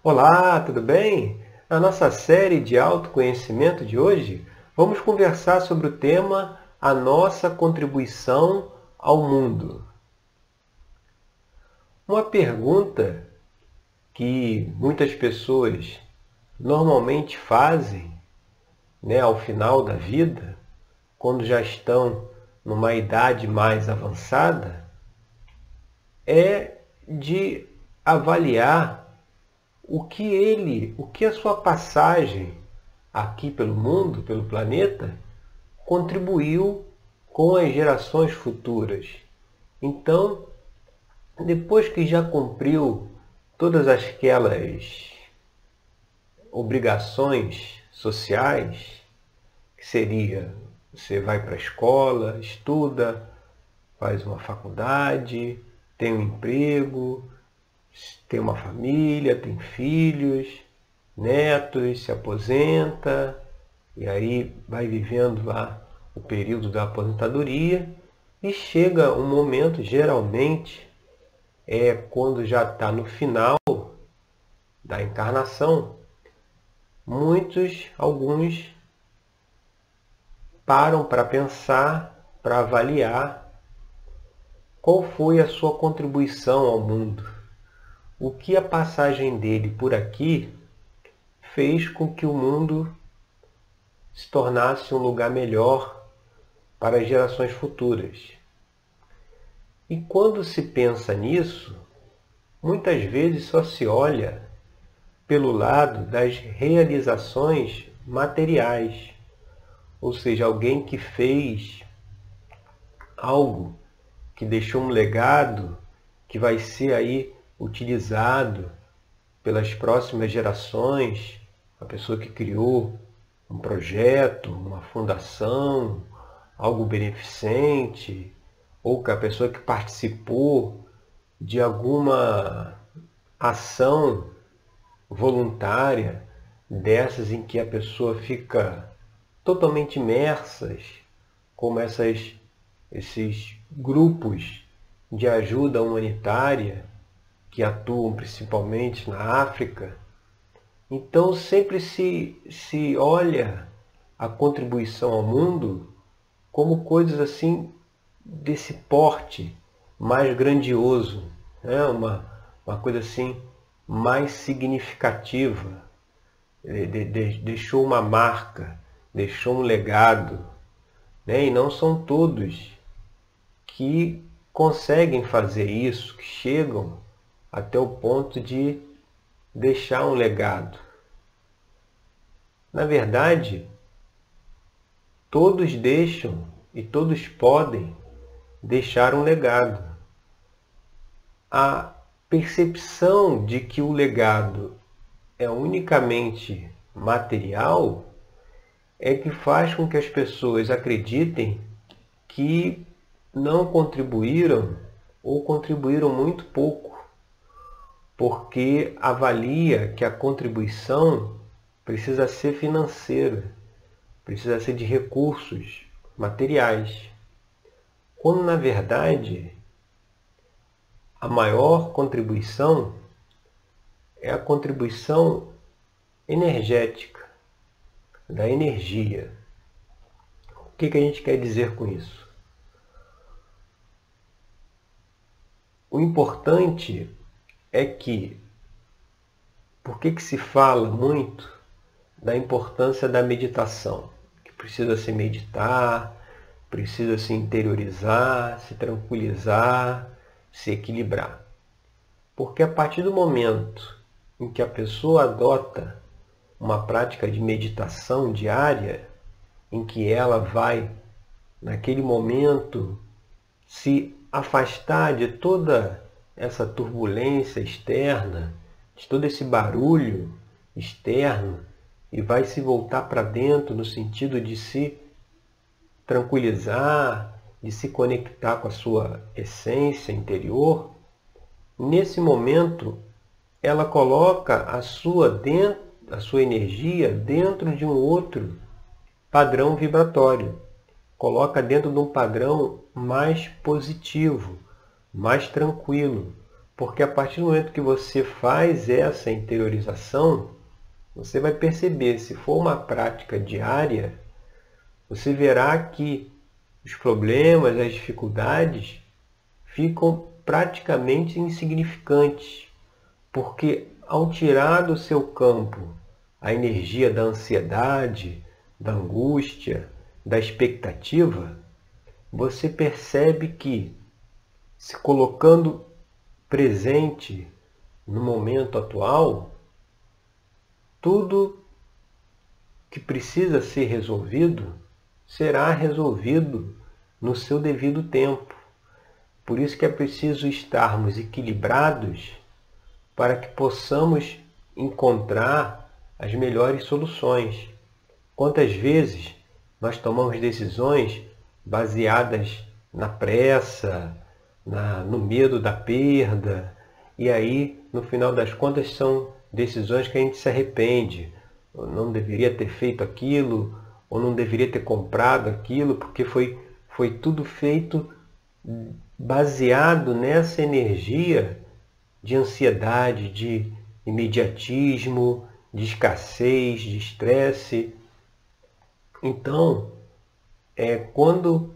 Olá, tudo bem? Na nossa série de autoconhecimento de hoje, vamos conversar sobre o tema A nossa contribuição ao mundo. Uma pergunta que muitas pessoas normalmente fazem né, ao final da vida, quando já estão numa idade mais avançada, é de avaliar o que ele, o que a sua passagem aqui pelo mundo, pelo planeta, contribuiu com as gerações futuras. Então, depois que já cumpriu todas aquelas obrigações sociais, que seria você vai para a escola, estuda, faz uma faculdade, tem um emprego, tem uma família, tem filhos, netos, se aposenta, e aí vai vivendo lá o período da aposentadoria e chega um momento, geralmente, é quando já está no final da encarnação, muitos, alguns, param para pensar, para avaliar qual foi a sua contribuição ao mundo. O que a passagem dele por aqui fez com que o mundo se tornasse um lugar melhor para as gerações futuras. E quando se pensa nisso, muitas vezes só se olha pelo lado das realizações materiais, ou seja, alguém que fez algo, que deixou um legado que vai ser aí utilizado pelas próximas gerações, a pessoa que criou um projeto, uma fundação, algo beneficente, ou que a pessoa que participou de alguma ação voluntária, dessas em que a pessoa fica totalmente imersas, como essas, esses grupos de ajuda humanitária que atuam principalmente na África. Então sempre se, se olha a contribuição ao mundo como coisas assim desse porte mais grandioso, né? uma, uma coisa assim mais significativa, de, de, deixou uma marca, deixou um legado. Né? E não são todos que conseguem fazer isso, que chegam até o ponto de deixar um legado. Na verdade, todos deixam e todos podem deixar um legado. A percepção de que o legado é unicamente material é que faz com que as pessoas acreditem que não contribuíram ou contribuíram muito pouco, porque avalia que a contribuição precisa ser financeira, precisa ser de recursos materiais, quando na verdade a maior contribuição é a contribuição energética, da energia. O que, que a gente quer dizer com isso? O importante é que, por que, que se fala muito da importância da meditação? Que precisa se meditar, precisa se interiorizar, se tranquilizar, se equilibrar. Porque a partir do momento em que a pessoa adota uma prática de meditação diária, em que ela vai, naquele momento, se afastar de toda essa turbulência externa, de todo esse barulho externo, e vai se voltar para dentro no sentido de se tranquilizar, de se conectar com a sua essência interior, nesse momento ela coloca a sua, dentro, a sua energia dentro de um outro padrão vibratório. Coloca dentro de um padrão mais positivo, mais tranquilo, Porque a partir do momento que você faz essa interiorização, você vai perceber, se for uma prática diária, você verá que os problemas, as dificuldades ficam praticamente insignificantes, porque ao tirar do seu campo a energia da ansiedade, da angústia, da expectativa, você percebe que, se colocando presente no momento atual, tudo que precisa ser resolvido será resolvido no seu devido tempo. Por isso que é preciso estarmos equilibrados para que possamos encontrar as melhores soluções. Quantas vezes nós tomamos decisões baseadas na pressa, na, no medo da perda, e aí, no final das contas, são decisões que a gente se arrepende. Eu não deveria ter feito aquilo, ou não deveria ter comprado aquilo, porque foi, foi tudo feito baseado nessa energia de ansiedade, de imediatismo, de escassez, de estresse. Então, é quando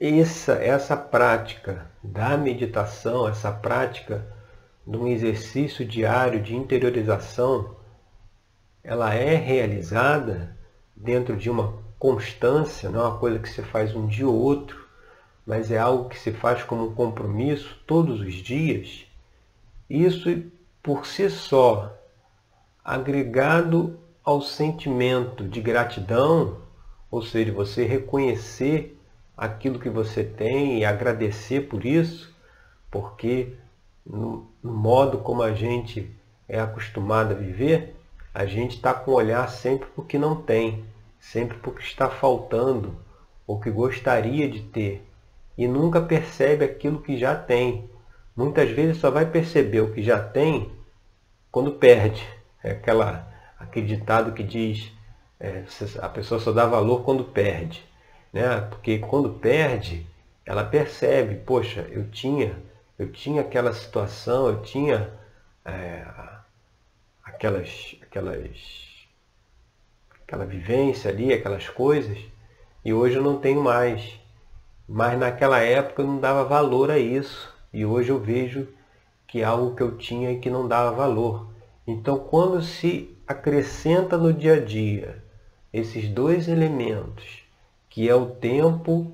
essa, essa prática da meditação, essa prática de um exercício diário de interiorização, ela é realizada dentro de uma constância, não é uma coisa que se faz um dia ou outro, mas é algo que se faz como um compromisso todos os dias, isso por si só, agregado ao sentimento de gratidão, ou seja, você reconhecer aquilo que você tem e agradecer por isso, porque no, modo como a gente é acostumado a viver, a gente está com o olhar sempre para o que não tem, sempre para o que está faltando, ou que gostaria de ter, e nunca percebe aquilo que já tem. Muitas vezes só vai perceber o que já tem quando perde. É aquela, aquele ditado que diz é, a pessoa só dá valor quando perde. Né? Porque quando perde, ela percebe, poxa, eu tinha, eu tinha aquela situação, eu tinha é, aquelas, aquelas, aquela vivência ali, aquelas coisas, e hoje eu não tenho mais. Mas naquela época eu não dava valor a isso. E hoje eu vejo que é algo que eu tinha e que não dava valor. Então, quando se acrescenta no dia a dia esses dois elementos, que é o tempo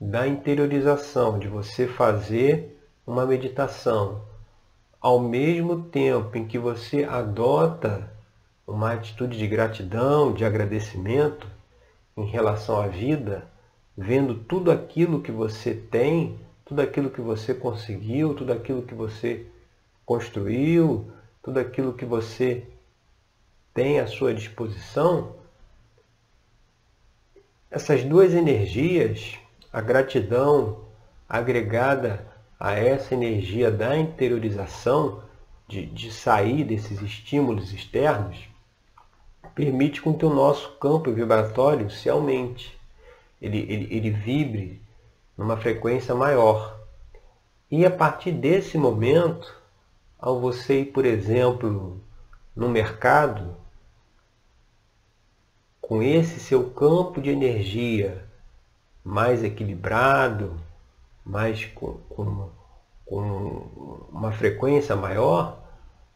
da interiorização, de você fazer uma meditação, ao mesmo tempo em que você adota uma atitude de gratidão, de agradecimento em relação à vida, vendo tudo aquilo que você tem, tudo aquilo que você conseguiu, tudo aquilo que você construiu, tudo aquilo que você tem à sua disposição, essas duas energias, a gratidão agregada a essa energia da interiorização, de, de sair desses estímulos externos, permite com que o nosso campo vibratório se aumente ele, ele, ele vibre numa frequência maior. E a partir desse momento, ao você ir, por exemplo, no mercado, com esse seu campo de energia mais equilibrado, mais com, com, com uma frequência maior,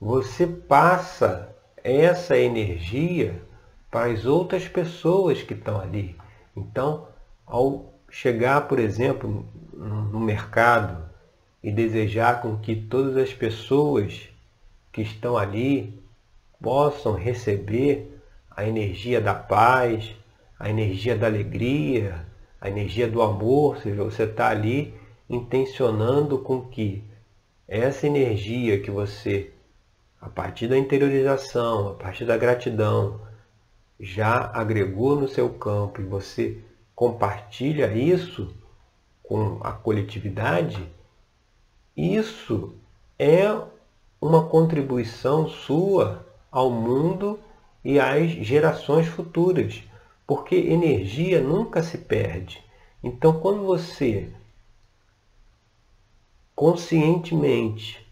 você passa essa energia para as outras pessoas que estão ali. Então, ao chegar, por exemplo, no mercado e desejar com que todas as pessoas que estão ali possam receber a energia da paz, a energia da alegria, a energia do amor, ou seja, você está ali intencionando com que essa energia que você, a partir da interiorização, a partir da gratidão, já agregou no seu campo e você compartilha isso com a coletividade, isso é uma contribuição sua ao mundo e às gerações futuras, porque energia nunca se perde. Então, quando você conscientemente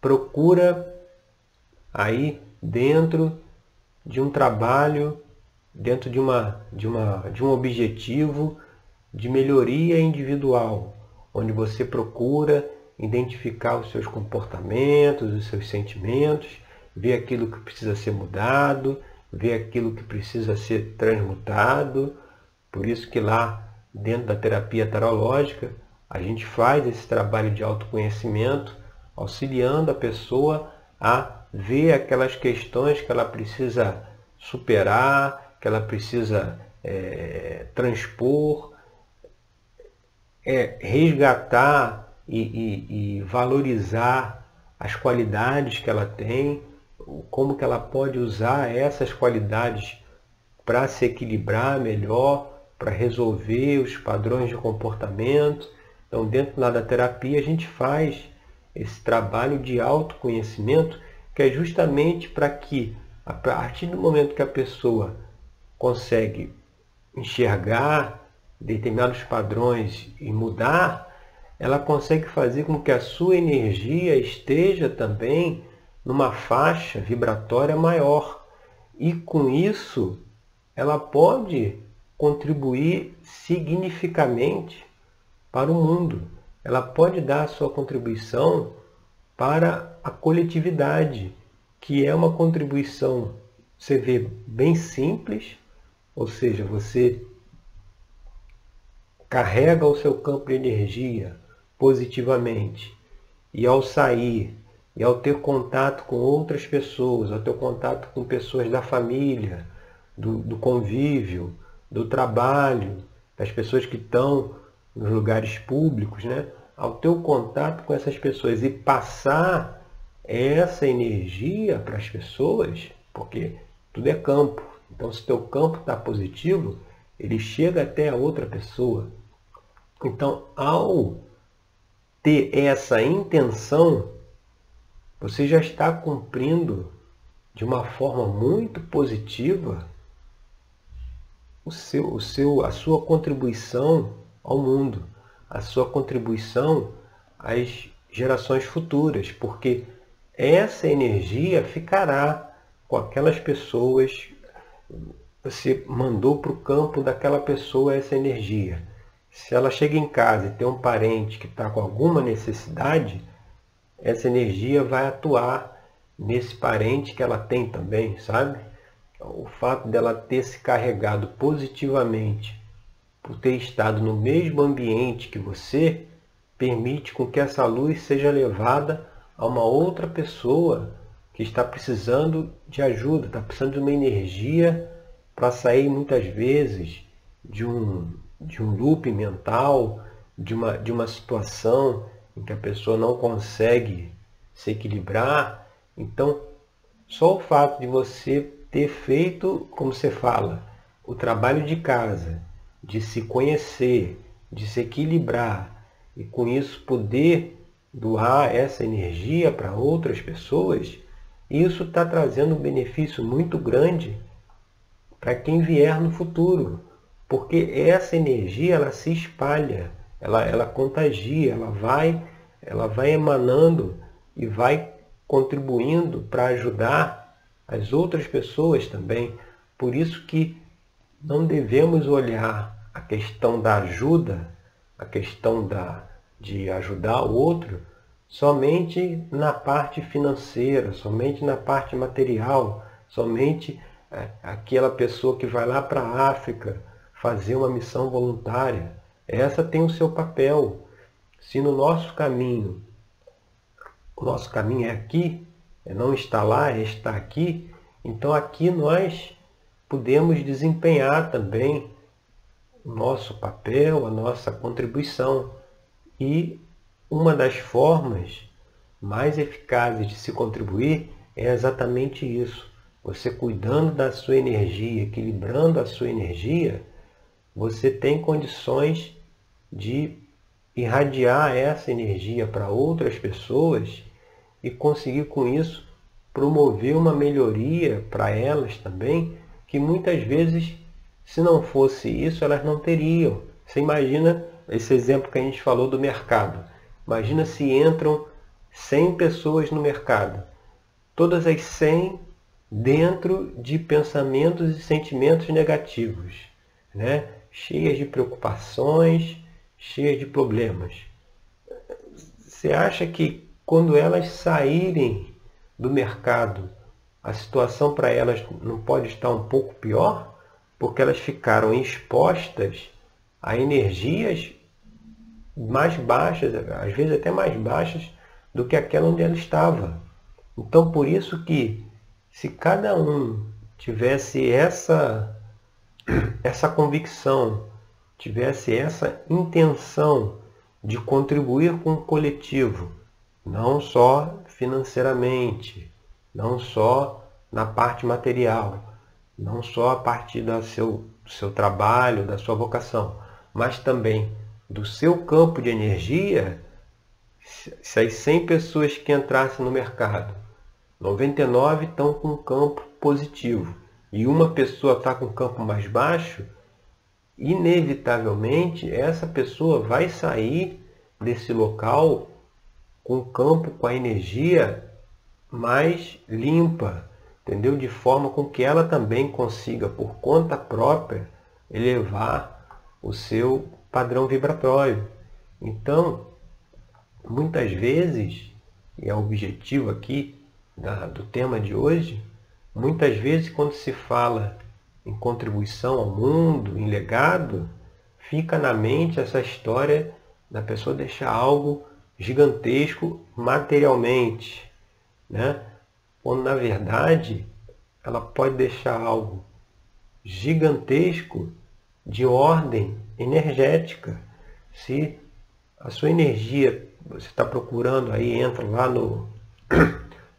procura aí dentro de um trabalho, dentro de, uma, de, uma, de um objetivo de melhoria individual, onde você procura identificar os seus comportamentos, os seus sentimentos, ver aquilo que precisa ser mudado, ver aquilo que precisa ser transmutado. Por isso que lá dentro da terapia tarológica, a gente faz esse trabalho de autoconhecimento, auxiliando a pessoa a ver aquelas questões que ela precisa superar, que ela precisa é, transpor, é, resgatar e, e, e valorizar as qualidades que ela tem, como que ela pode usar essas qualidades para se equilibrar melhor, para resolver os padrões de comportamento. Então, dentro lá da terapia, a gente faz esse trabalho de autoconhecimento, que é justamente para que, a partir do momento que a pessoa consegue enxergar determinados padrões e mudar, ela consegue fazer com que a sua energia esteja também numa faixa vibratória maior. E com isso, ela pode contribuir significativamente para o mundo. Ela pode dar sua contribuição para a coletividade, que é uma contribuição, você vê, bem simples, ou seja, você carrega o seu campo de energia positivamente e ao sair e ao ter contato com outras pessoas, ao ter contato com pessoas da família, do, do convívio, do trabalho, das pessoas que estão nos lugares públicos, né? ao teu contato com essas pessoas e passar essa energia para as pessoas, porque tudo é campo. Então, se teu campo está positivo, ele chega até a outra pessoa. Então, ao ter essa intenção, você já está cumprindo de uma forma muito positiva o seu, o seu, a sua contribuição ao mundo, a sua contribuição às gerações futuras, porque essa energia ficará com aquelas pessoas. Você mandou para o campo daquela pessoa essa energia. Se ela chega em casa e tem um parente que está com alguma necessidade, essa energia vai atuar nesse parente que ela tem também, sabe? o fato dela ter se carregado positivamente por ter estado no mesmo ambiente que você, permite com que essa luz seja levada a uma outra pessoa que está precisando de ajuda, está precisando de uma energia para sair muitas vezes de um, de um loop mental, de uma, de uma situação em que a pessoa não consegue se equilibrar. Então, só o fato de você ter feito, como você fala, o trabalho de casa, de se conhecer, de se equilibrar e com isso poder doar essa energia para outras pessoas, isso está trazendo um benefício muito grande para quem vier no futuro, porque essa energia ela se espalha, ela, ela contagia, ela vai, ela vai emanando e vai contribuindo para ajudar as outras pessoas também. Por isso que não devemos olhar a questão da ajuda, a questão da, de ajudar o outro, somente na parte financeira, somente na parte material, somente é, aquela pessoa que vai lá para a África fazer uma missão voluntária. Essa tem o seu papel. Se no nosso caminho, o nosso caminho é aqui, é não está lá, é estar aqui. Então aqui nós podemos desempenhar também o nosso papel, a nossa contribuição. E uma das formas mais eficazes de se contribuir é exatamente isso. Você cuidando da sua energia, equilibrando a sua energia, você tem condições de irradiar essa energia para outras pessoas e conseguir com isso promover uma melhoria para elas também, que muitas vezes, se não fosse isso, elas não teriam. Você imagina esse exemplo que a gente falou do mercado. Imagina se entram 100 pessoas no mercado. Todas as 100 dentro de pensamentos e sentimentos negativos, né? Cheias de preocupações, cheias de problemas. Você acha que quando elas saírem do mercado, a situação para elas não pode estar um pouco pior? Porque elas ficaram expostas a energias mais baixas, às vezes até mais baixas do que aquela onde ela estava. Então, por isso que se cada um tivesse essa essa convicção, tivesse essa intenção de contribuir com o coletivo, não só financeiramente, não só na parte material, não só a partir do seu, seu trabalho, da sua vocação, mas também do seu campo de energia, se as 100 pessoas que entrassem no mercado, 99 estão com um campo positivo e uma pessoa está com um campo mais baixo, inevitavelmente essa pessoa vai sair desse local com o campo, com a energia mais limpa, entendeu? De forma com que ela também consiga, por conta própria, elevar o seu padrão vibratório. Então, muitas vezes, e é o objetivo aqui da, do tema de hoje, muitas vezes quando se fala em contribuição ao mundo, em legado, fica na mente essa história da pessoa deixar algo gigantesco materialmente, né? quando na verdade ela pode deixar algo gigantesco de ordem energética. Se a sua energia, você está procurando aí, entra lá no,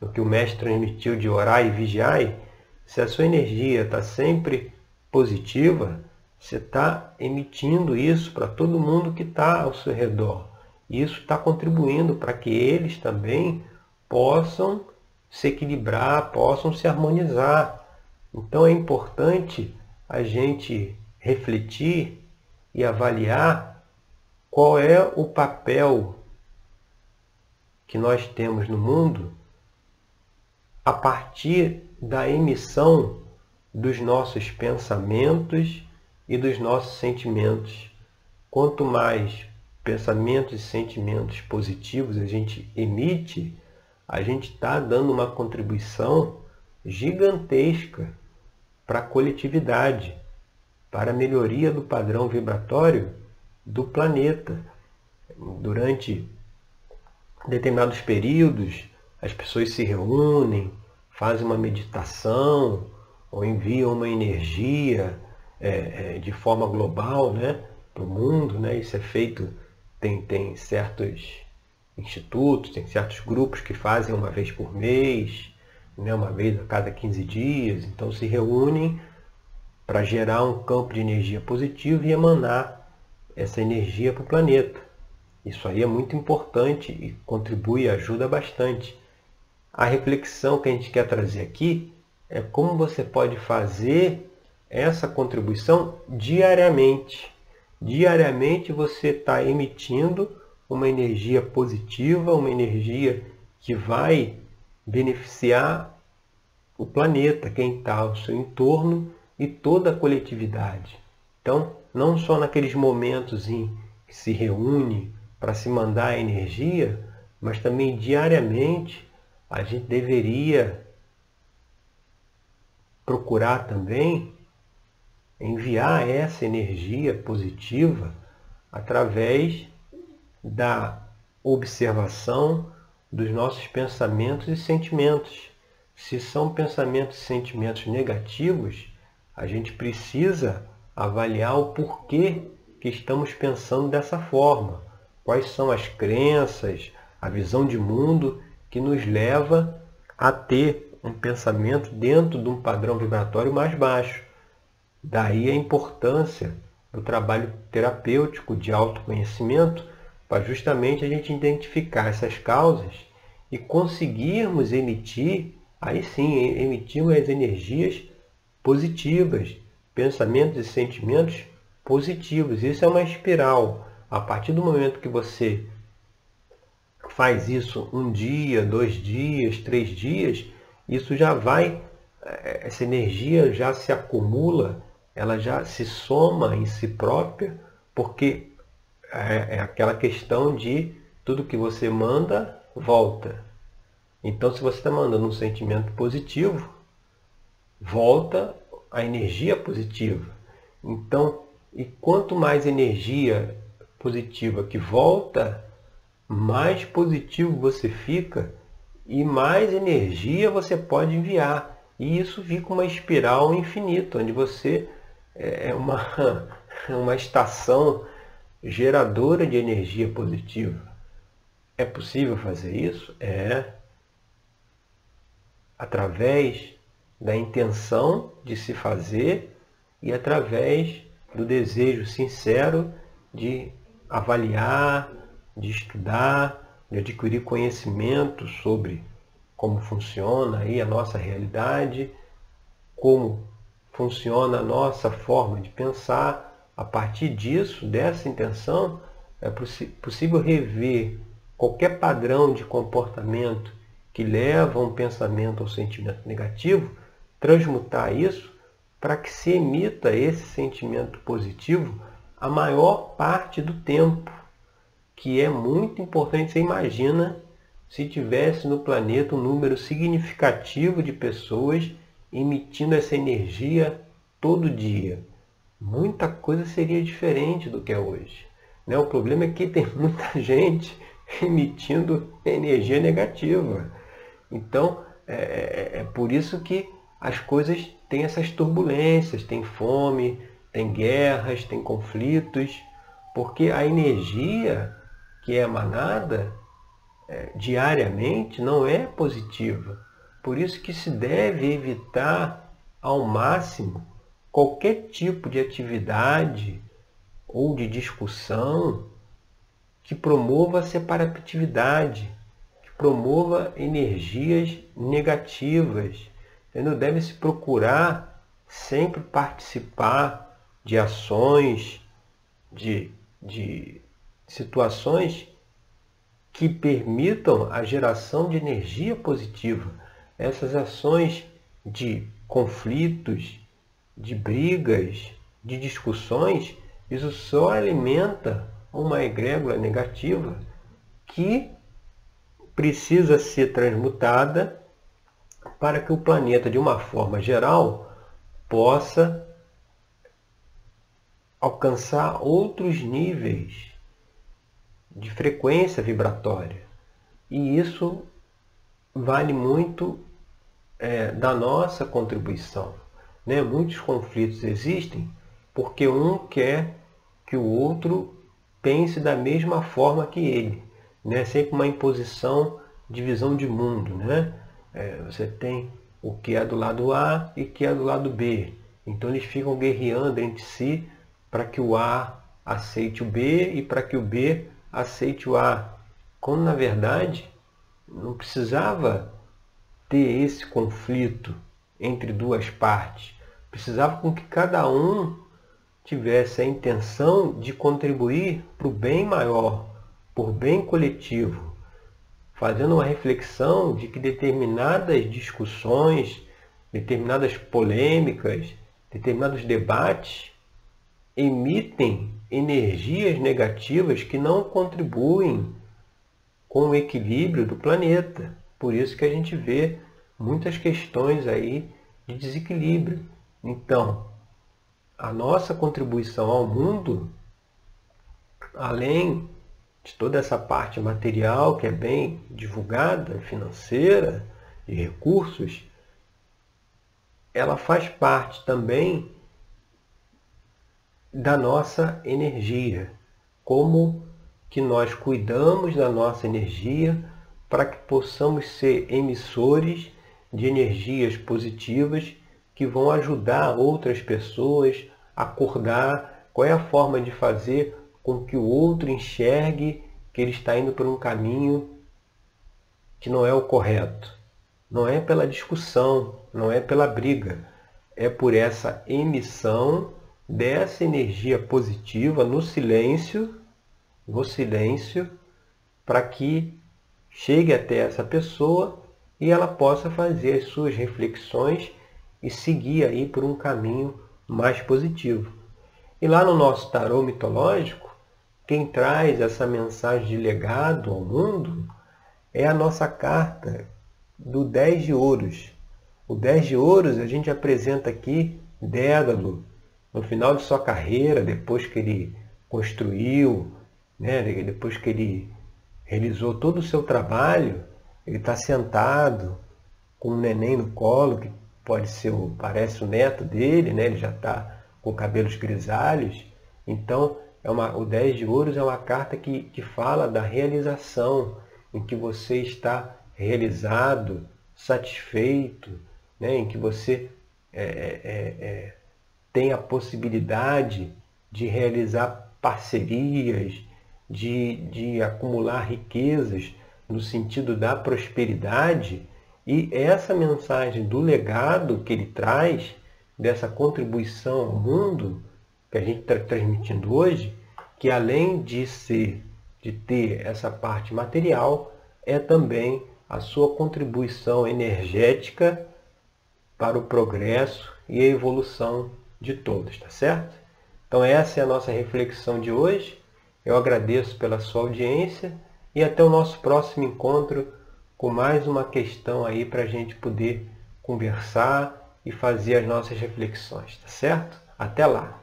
no que o mestre transmitiu de orar e vigiar, se a sua energia está sempre positiva, você está emitindo isso para todo mundo que está ao seu redor. E isso está contribuindo para que eles também possam se equilibrar, possam se harmonizar. Então é importante a gente refletir e avaliar qual é o papel que nós temos no mundo a partir da emissão dos nossos pensamentos e dos nossos sentimentos. Quanto mais pensamentos e sentimentos positivos a gente emite, a gente está dando uma contribuição gigantesca para a coletividade para a melhoria do padrão vibratório do planeta. Durante determinados períodos, as pessoas se reúnem, fazem uma meditação ou enviam uma energia é, é, de forma global né, para o mundo. Né? Isso é feito, tem, tem certos institutos, tem certos grupos que fazem uma vez por mês, né, uma vez a cada 15 dias. Então se reúnem para gerar um campo de energia positivo e emanar essa energia para o planeta. Isso aí é muito importante e contribui e ajuda bastante. A reflexão que a gente quer trazer aqui é como você pode fazer essa contribuição diariamente. Diariamente você está emitindo uma energia positiva, uma energia que vai beneficiar o planeta, quem está ao seu entorno e toda a coletividade. Então, não só naqueles momentos em que se reúne para se mandar energia, mas também diariamente a gente deveria procurar também enviar essa energia positiva através da observação dos nossos pensamentos e sentimentos. Se são pensamentos e sentimentos negativos, a gente precisa avaliar o porquê que estamos pensando dessa forma. Quais são as crenças, a visão de mundo que nos leva a ter um pensamento dentro de um padrão vibratório mais baixo. Daí a importância do trabalho terapêutico de autoconhecimento para justamente a gente identificar essas causas e conseguirmos emitir, aí sim, emitir as energias positivas, pensamentos e sentimentos positivos. Isso é uma espiral. A partir do momento que você faz isso um dia, dois dias, três dias, isso já vai, eh, essa energia já se acumula, ela já se soma em si própria, porque é, é aquela questão de tudo que você manda volta. Então, se você está mandando um sentimento positivo, volta a energia positiva. Então, e quanto mais energia positiva que volta, mais positivo você fica e mais energia você pode enviar. E isso fica uma espiral infinita, onde você é uma, uma estação geradora de energia positiva. É possível fazer isso? É. Através da intenção de se fazer e através do desejo sincero de avaliar, de estudar, de adquirir conhecimento sobre como funciona aí a nossa realidade, como funciona a nossa forma de pensar. A partir disso, dessa intenção, é possível rever qualquer padrão de comportamento que leva um pensamento ou sentimento negativo, transmutar isso para que se emita esse sentimento positivo a maior parte do tempo, que é muito importante. Você imagina se tivesse no planeta um número significativo de pessoas emitindo essa energia todo dia. Muita coisa seria diferente do que é hoje. Né? O problema é que tem muita gente emitindo energia negativa. Então, é, é, é por isso que as coisas têm essas turbulências, tem fome, tem guerras, tem conflitos, porque a energia que é emanada é, diariamente não é positiva. Por isso que se deve evitar ao máximo qualquer tipo de atividade ou de discussão que promova a separatividade, que promova energias negativas. Entendeu? Deve-se procurar sempre participar de ações, de, de situações que permitam a geração de energia positiva. Essas ações de conflitos, de brigas, de discussões, isso só alimenta uma egrégora negativa que precisa ser transmutada para que o planeta, de uma forma geral, possa alcançar outros níveis de frequência vibratória. E isso vale muito é, da nossa contribuição. Né? Muitos conflitos existem porque um quer que o outro pense da mesma forma que ele. Né? Sempre uma imposição de visão de mundo. Né? É, você tem o que é do lado A e o que é do lado B. Então eles ficam guerreando entre si para que o A aceite o B e para que o B aceite o A. Quando na verdade não precisava ter esse conflito entre duas partes. Precisava com que cada um tivesse a intenção de contribuir para o bem maior, por bem coletivo, fazendo uma reflexão de que determinadas discussões, determinadas polêmicas, determinados debates emitem energias negativas que não contribuem com o equilíbrio do planeta. Por isso que a gente vê muitas questões aí de desequilíbrio. Então, a nossa contribuição ao mundo, além de toda essa parte material que é bem divulgada, financeira, de recursos, ela faz parte também da nossa energia, como que nós cuidamos da nossa energia para que possamos ser emissores de energias positivas que vão ajudar outras pessoas a acordar. Qual é a forma de fazer com que o outro enxergue que ele está indo por um caminho que não é o correto. Não é pela discussão, não é pela briga, é por essa emissão dessa energia positiva no silêncio, no silêncio, para que chegue até essa pessoa e ela possa fazer as suas reflexões e seguir aí por um caminho mais positivo. E lá no nosso tarô mitológico, quem traz essa mensagem de legado ao mundo é a nossa carta do 10 de ouros. O 10 de ouros a gente apresenta aqui Dédalo, no final de sua carreira, depois que ele construiu, né, depois que ele realizou todo o seu trabalho, ele está sentado com um neném no colo, que pode ser, parece o neto dele, né, ele já está com cabelos grisalhos. Então, é uma, o 10 de ouros é uma carta que, que fala da realização, em que você está realizado, satisfeito, né? em que você é, é, é, tem a possibilidade de realizar parcerias, de, de acumular riquezas no sentido da prosperidade. E essa mensagem do legado que ele traz, dessa contribuição ao mundo, que a gente está transmitindo hoje, que além de ser, de ter essa parte material, é também a sua contribuição energética para o progresso e a evolução de todos, tá certo? Então essa é a nossa reflexão de hoje. Eu agradeço pela sua audiência e até o nosso próximo encontro com mais uma questão aí para a gente poder conversar e fazer as nossas reflexões, tá certo? Até lá!